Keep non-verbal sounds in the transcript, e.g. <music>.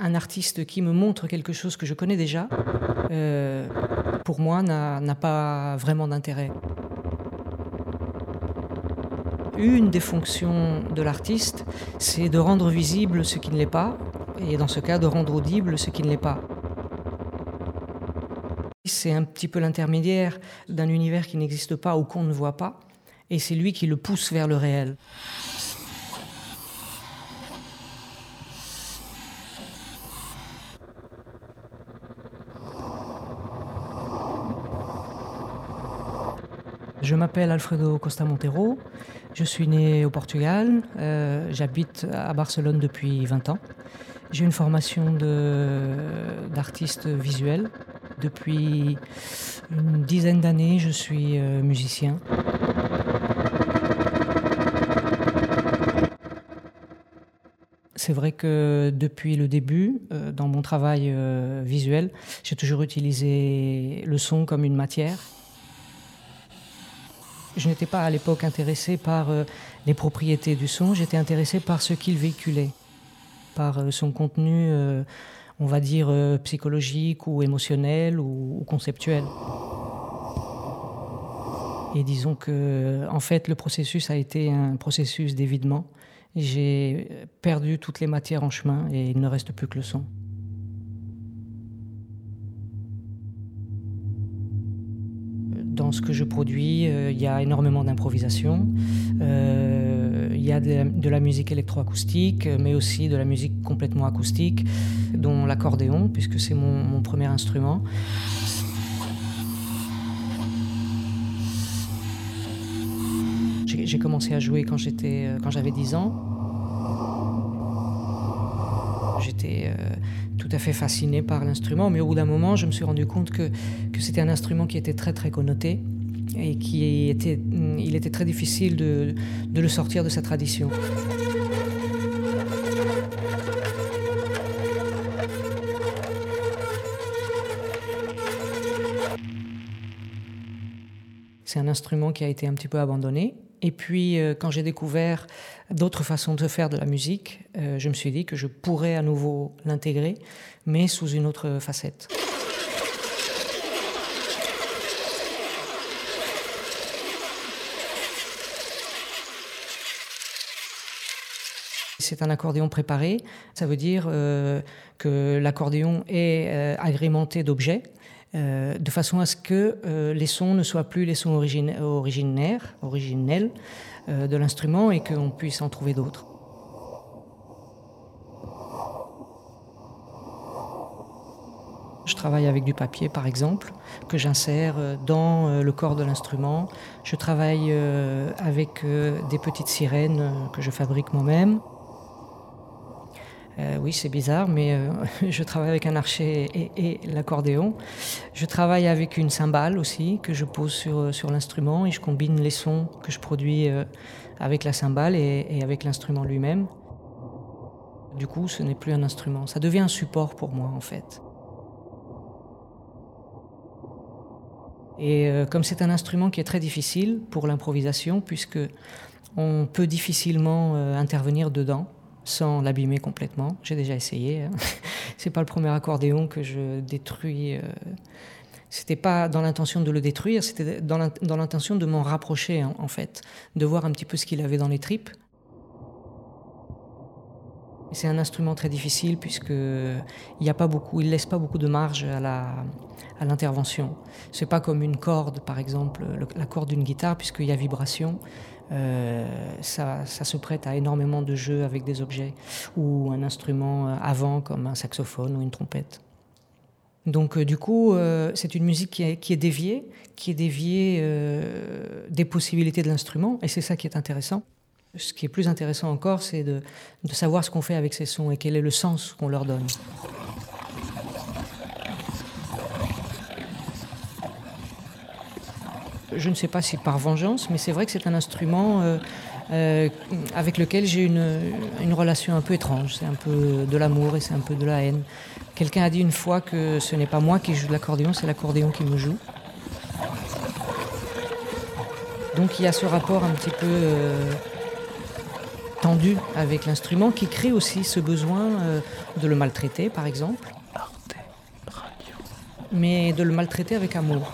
Un artiste qui me montre quelque chose que je connais déjà, euh, pour moi, n'a pas vraiment d'intérêt. Une des fonctions de l'artiste, c'est de rendre visible ce qui ne l'est pas, et dans ce cas, de rendre audible ce qui ne l'est pas. C'est un petit peu l'intermédiaire d'un univers qui n'existe pas ou qu'on ne voit pas, et c'est lui qui le pousse vers le réel. Je m'appelle Alfredo Costa Montero, je suis né au Portugal, euh, j'habite à Barcelone depuis 20 ans. J'ai une formation d'artiste visuel. Depuis une dizaine d'années, je suis euh, musicien. C'est vrai que depuis le début, euh, dans mon travail visuel, j'ai toujours utilisé le son comme une matière. Je n'étais pas à l'époque intéressé par euh, les propriétés du son, j'étais intéressé par ce qu'il véhiculait, par euh, son contenu, euh, on va dire, psychologique ou émotionnel ou, conceptuel. Et disons que, en fait, le processus a été un processus d'évidement. J'ai perdu toutes les matières en chemin et il ne reste plus que le son. Dans ce que je produis, euh, il y a énormément d'improvisation. Euh, il y a de, la musique électroacoustique, mais aussi de la musique complètement acoustique, dont l'accordéon, puisque c'est mon, premier instrument. J'ai commencé à jouer quand euh, j'avais 10 ans. J'étais tout à fait fasciné par l'instrument, mais au bout d'un moment, je me suis rendu compte que, que c'était un instrument qui était très très connoté et qui était, il était très difficile de, de le sortir de sa tradition. C'est un instrument qui a été un petit peu abandonné. Et puis, euh, quand j'ai découvert d'autres façons de faire de la musique, euh, je me suis dit que je pourrais à nouveau l'intégrer, mais sous une autre facette. C'est un accordéon préparé, ça veut dire euh, que l'accordéon est agrémenté d'objets euh, de façon à ce que euh, les sons ne soient plus les sons originaires, originels euh, de l'instrument et qu'on puisse en trouver d'autres. Je travaille avec du papier, par exemple, que j'insère dans le corps de l'instrument. Je travaille avec des petites sirènes que je fabrique moi-même. Euh, oui, c'est bizarre, mais euh, <laughs> je travaille avec un archet et, l'accordéon. Je travaille avec une cymbale aussi que je pose sur, euh, sur l'instrument et je combine les sons que je produis avec la cymbale et, avec l'instrument lui-même. Du coup, ce n'est plus un instrument, ça devient un support pour moi en fait. Et comme c'est un instrument qui est très difficile pour l'improvisation, puisque on peut difficilement intervenir dedans, sans l'abîmer complètement. J'ai déjà essayé. Hein. <laughs> C'est pas le premier accordéon que je détruis. Euh. C'était pas dans l'intention de le détruire, c'était dans l'intention de m'en rapprocher en fait, de voir un petit peu ce qu'il avait dans les tripes. C'est un instrument très difficile puisque il y a pas beaucoup, il laisse pas beaucoup de marge à la à l'intervention. C'est pas comme une corde, par exemple, la corde d'une guitare puisqu'il y a vibration. Euh, ça, se prête à énormément de jeux avec des objets ou un instrument euh, avant comme un saxophone ou une trompette. Donc euh, du coup, c'est une musique qui est, déviée, qui est déviée des possibilités de l'instrument, et c'est ça qui est intéressant. Ce qui est plus intéressant encore, c'est de savoir ce qu'on fait avec ces sons et quel est le sens qu'on leur donne. Je ne sais pas si par vengeance, mais c'est vrai que c'est un instrument euh, euh, avec lequel j'ai une, une, relation un peu étrange. C'est un peu de l'amour et c'est un peu de la haine. Quelqu'un a dit une fois que ce n'est pas moi qui joue de l'accordéon, c'est l'accordéon qui me joue. Donc il y a ce rapport un petit peu euh, détendu avec l'instrument qui crée aussi ce besoin de le maltraiter, par exemple, mais de le maltraiter avec amour.